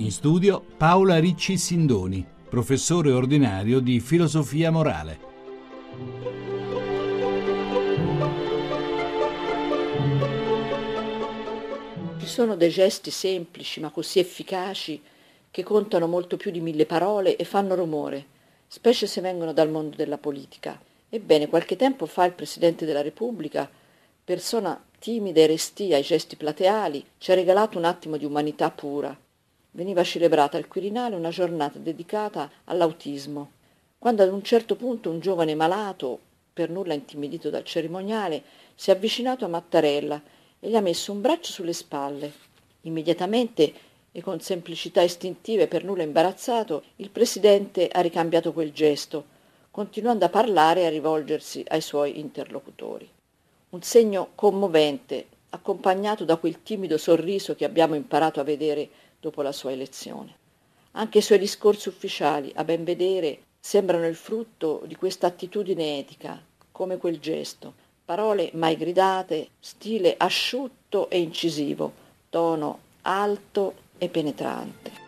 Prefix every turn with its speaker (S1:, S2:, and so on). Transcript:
S1: In studio Paola Ricci Sindoni, professore ordinario di filosofia morale.
S2: Ci sono dei gesti semplici ma così efficaci che contano molto più di mille parole e fanno rumore, specie se vengono dal mondo della politica. Ebbene, qualche tempo fa il Presidente della Repubblica, persona timida e restia ai gesti plateali, ci ha regalato un attimo di umanità pura. Veniva celebrata al Quirinale una giornata dedicata all'autismo, quando ad un certo punto un giovane malato, per nulla intimidito dal cerimoniale, si è avvicinato a Mattarella e gli ha messo un braccio sulle spalle. Immediatamente e con semplicità istintiva e per nulla imbarazzato, il Presidente ha ricambiato quel gesto, continuando a parlare e a rivolgersi ai suoi interlocutori. Un segno commovente, accompagnato da quel timido sorriso che abbiamo imparato a vedere dopo la sua elezione. Anche i suoi discorsi ufficiali, a ben vedere, sembrano il frutto di questa attitudine etica, come quel gesto. Parole mai gridate, stile asciutto e incisivo, tono alto e penetrante.